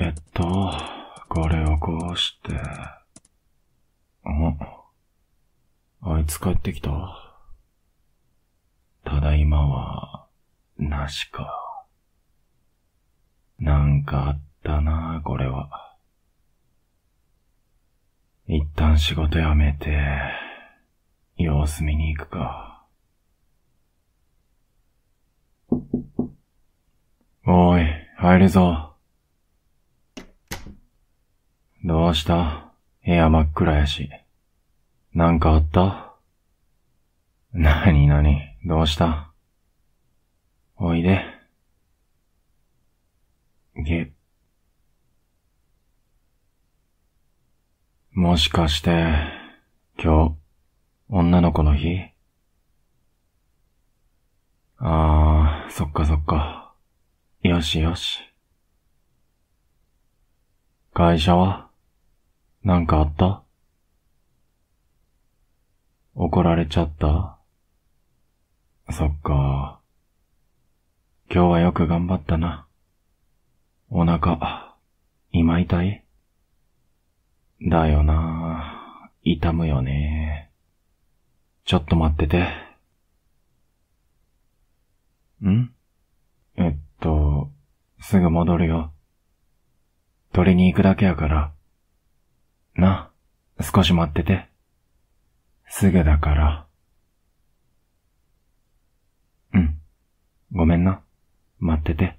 えっと、これをこうして、あ、あいつ帰ってきた。ただいまは、なしか。なんかあったな、これは。一旦仕事辞めて、様子見に行くか。おい、入るぞ。どうした？部屋真っ暗やし。なんかあった？なになにどうした？おいで。げ。もしかして、今日、女の子の日？ああ、そっかそっか。よしよし。会社は？なんかあった？怒られちゃった？そっか。今日はよく頑張ったな。お腹、今痛い？だよな。痛むよね。ちょっと待ってて。ん？えっと、すぐ戻るよ。取りに行くだけやから。な、少し待ってて。すぐだから。うん。ごめんな。待ってて。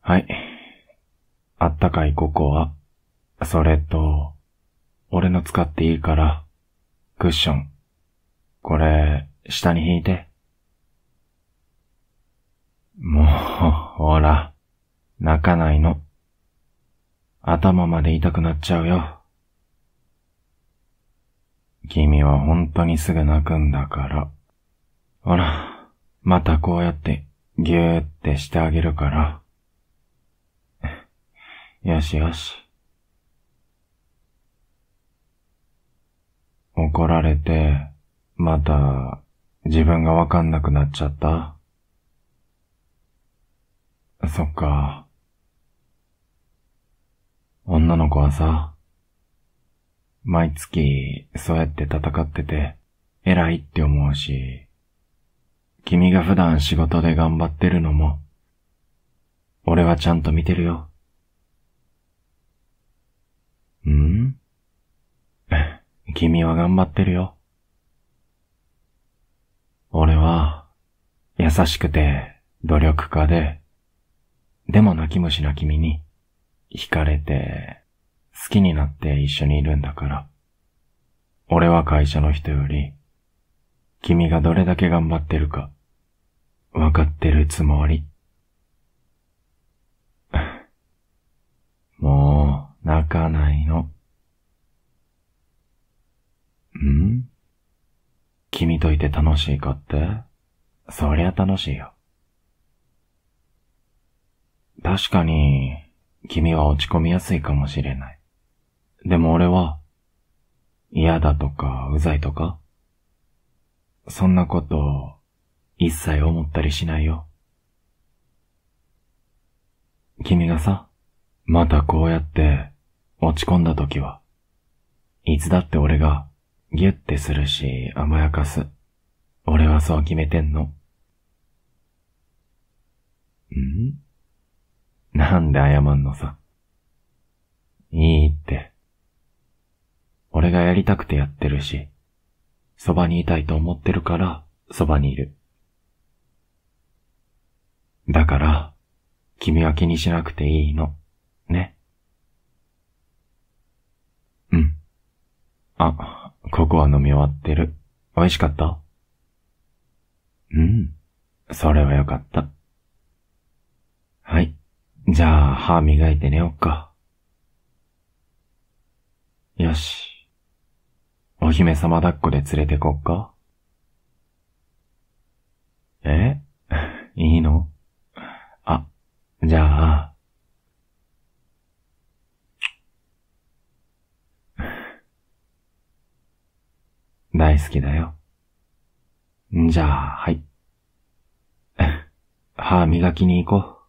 はい。あったかいココア。それと、俺の使っていいから、クッション。これ、下に引いて。もう、ほら、泣かないの。頭まで痛くなっちゃうよ。君は本当にすぐ泣くんだから。ほら、またこうやってぎゅーってしてあげるから。よしよし。怒られて、また自分がわかんなくなっちゃった。そっか。女の子はさ、毎月そうやって戦ってて偉いって思うし、君が普段仕事で頑張ってるのも、俺はちゃんと見てるよ。ん？君は頑張ってるよ。俺は、優しくて努力家で、でも泣き虫な君に、惹かれて、好きになって一緒にいるんだから。俺は会社の人より、君がどれだけ頑張ってるか、わかってるつもり。もう、泣かないの。ん？君といて楽しいかって？そりゃ楽しいよ。確かに、君は落ち込みやすいかもしれない。でも俺は、嫌だとか、うざいとか、そんなこと、一切思ったりしないよ。君がさ、またこうやって、落ち込んだ時は、いつだって俺が、ギュッてするし、甘やかす。俺はそう決めてんの。ん？なんで謝んのさ。いいって。俺がやりたくてやってるし、そばにいたいと思ってるから、そばにいる。だから、君は気にしなくていいの。ね。うん。あ、ココア飲み終わってる。美味しかった？うん。それはよかった。はい。じゃあ、歯磨いて寝よっか。よし。お姫様抱っこで連れてこっかえ？いいの？あ、じゃあ。大好きだよ。じゃあ、はい。歯磨きに行こう